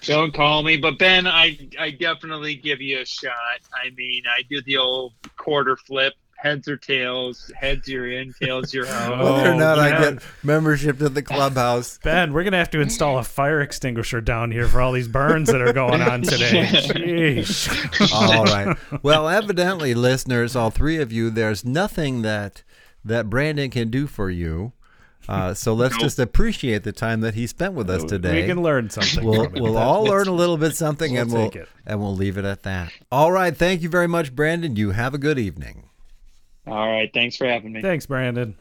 don't call me. But Ben, I I definitely give you a shot. I mean, I do the old quarter flip. Heads or tails. Heads you're in. Tails you're out. Whether or not I get membership to the clubhouse. Ben, we're gonna have to install a fire extinguisher down here for all these burns that are going on today. Jeez. all right. Well, evidently, listeners, all three of you, there's nothing that that Brandon can do for you. Uh, so let's Nope. just appreciate the time that he spent with us today. We can learn something. We'll, we'll all learn a little bit something, we'll and we'll and we'll leave it at that. All right. Thank you very much, Brandon. You have a good evening. All right. Thanks for having me. Thanks, Brandon.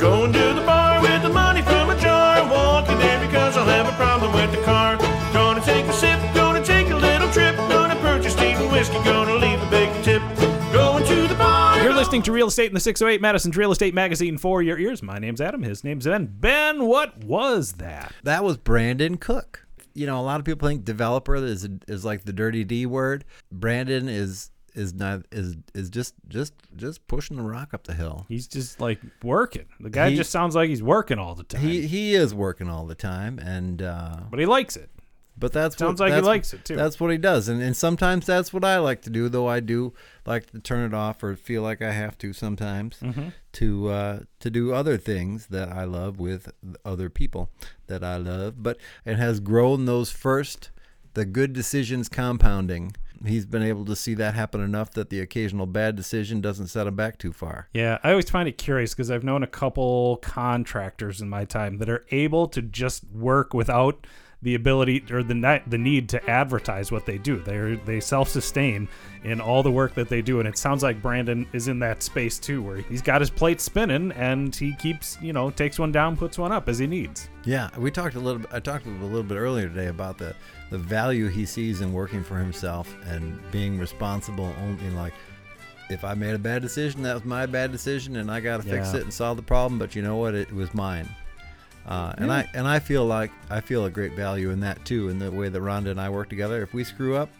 Going to the bar with the money from a jar. Walking there because I'll have a problem with the car. Gonna take a sip, gonna take a little trip. Gonna purchase Stephen whiskey, gonna leave a big tip. Going to the bar. You're listening to Real Estate in the 608, Madison's Real Estate Magazine for your ears. My name's Adam. His name's Ben. Ben, what was that? That was Brandon Cook. You know, a lot of people think developer is is like the dirty D word. Brandon is is not is is just just just pushing the rock up the hill. He's just like working. The guy He- just sounds like he's working all the time. He he is working all the time, and uh, but he likes it. But that's Sounds what, like he likes it, too. That's what he does, and and sometimes that's what I like to do. Though I do like to turn it off or feel like I have to sometimes Mhm. to uh, to do other things that I love with other people that I love. But it has grown those first the good decisions compounding. He's been able to see that happen enough that the occasional bad decision doesn't set him back too far. Yeah, I always find it curious because I've known a couple contractors in my time that are able to just work without the ability or the the need to advertise what they do. They they self sustain in all the work that they do, and it sounds like Brandon is in that space too, where he's got his plate spinning and he keeps you know takes one down, puts one up as he needs. Yeah, we talked a little. I talked a little bit earlier today about the the value he sees in working for himself and being responsible. Only like, if I made a bad decision, that was my bad decision, and I got to fix Yeah. it and solve the problem. But you know what? It was mine. Uh, and. I and I feel like I feel a great value in that too, in the way that Rhonda and I work together. If we screw up,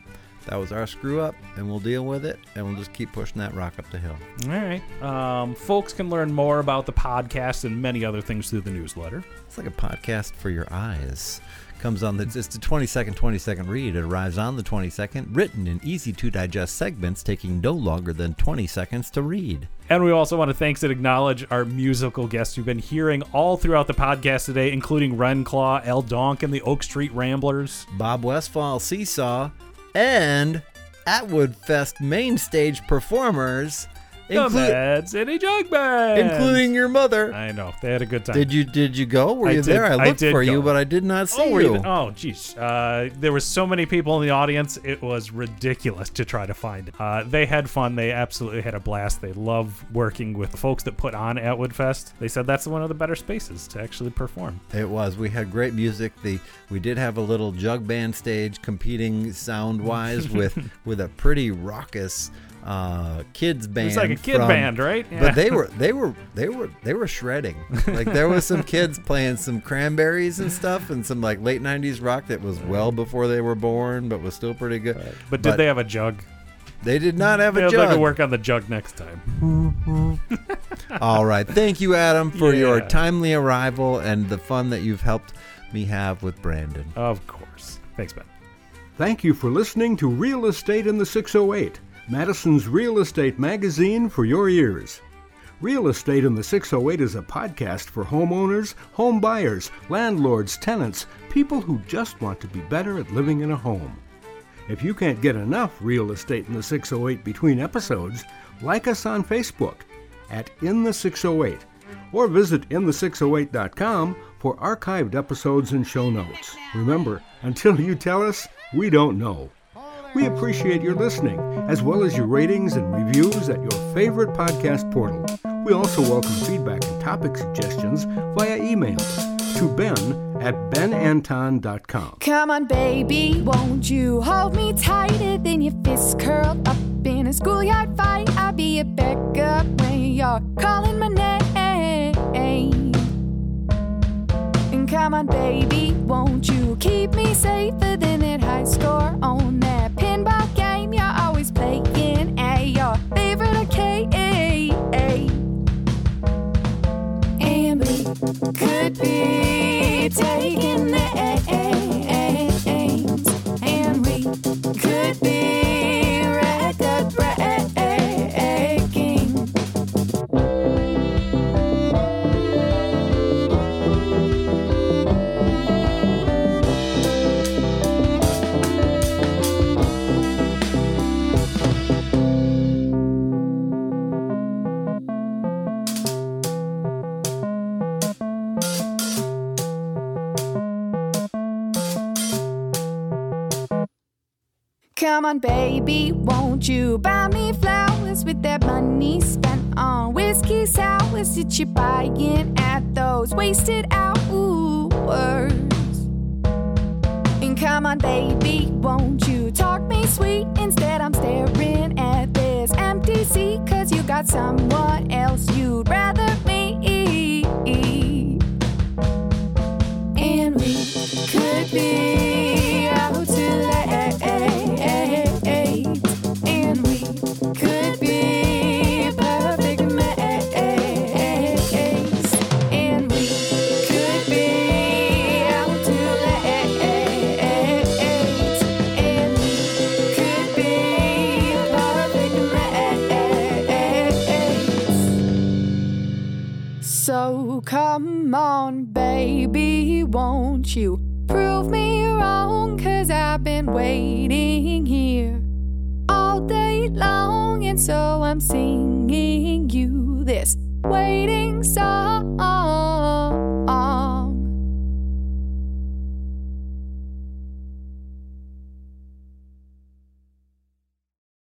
that was our screw up, and we'll deal with it, and we'll just keep pushing that rock up the hill. All right, um, folks can learn more about the podcast and many other things through the newsletter. It's like a podcast for your eyes. Comes on the it's the 20 second 20 second read. It arrives on the 22nd, written in easy to digest segments taking no longer than 20 seconds to read. And we also want to thanks and acknowledge our musical guests you've been hearing all throughout the podcast today, including Ren Claw, El Donk, and the Oak Street Ramblers. Bob Westfall, Seesaw, and Atwood Fest main stage performers, The inclu- Mad City Jug Band, including your mother. I know they had a good time. Did you did you go? Were I you did- there? I I looked did for you, go. but I did not see Oh, were you. Oh, geez. Uh, there was so many people in the audience. It was ridiculous to try to find it. Uh, they had fun. They absolutely had a blast. They love working with the folks that put on Atwood Fest. They said that's one of the better spaces to actually perform. It was. We had great music. The we did have a little jug band stage competing sound wise with with a pretty raucous uh, kids band. was like a kid from- band, right? Yeah. But they were they were they were they were shredding. Like there was some kids playing some cranberries and stuff and some like late '90s rock that was well before they were born, but was still pretty good. But did they have a jug? They did not have a They'll jug. have to work on the jug next time. All right. Thank you, Adam, for your timely arrival and the fun that you've helped me have with Brandon. Of course. Thanks, Ben. Thank you for listening to Real Estate in the 608, Madison's real estate magazine for your ears. Real Estate in the 608 is a podcast for homeowners, home buyers, landlords, tenants, people who just want to be better at living in a home. If you can't get enough Real Estate in the 608 between episodes, like us on Facebook at In the 608 or visit in the608.com for archived episodes and show notes. Remember, until you tell us, we don't know. We appreciate your listening, as well as your ratings and reviews at your favorite podcast portal. We also welcome feedback and topic suggestions via email to ben at benanton.com. Come on, baby, won't you hold me tighter than your fists curled up in a schoolyard fight. I'll be a backup when you're calling my name. And come on, baby, won't you keep me safer than that high score on that could be taking the Come on, baby, won't you buy me flowers with that money spent on whiskey sours that you're buying at those wasted hours? And come on, baby, won't you talk me sweet? Instead, I'm staring at this empty seat, cause you got someone else you'd rather me. And we could be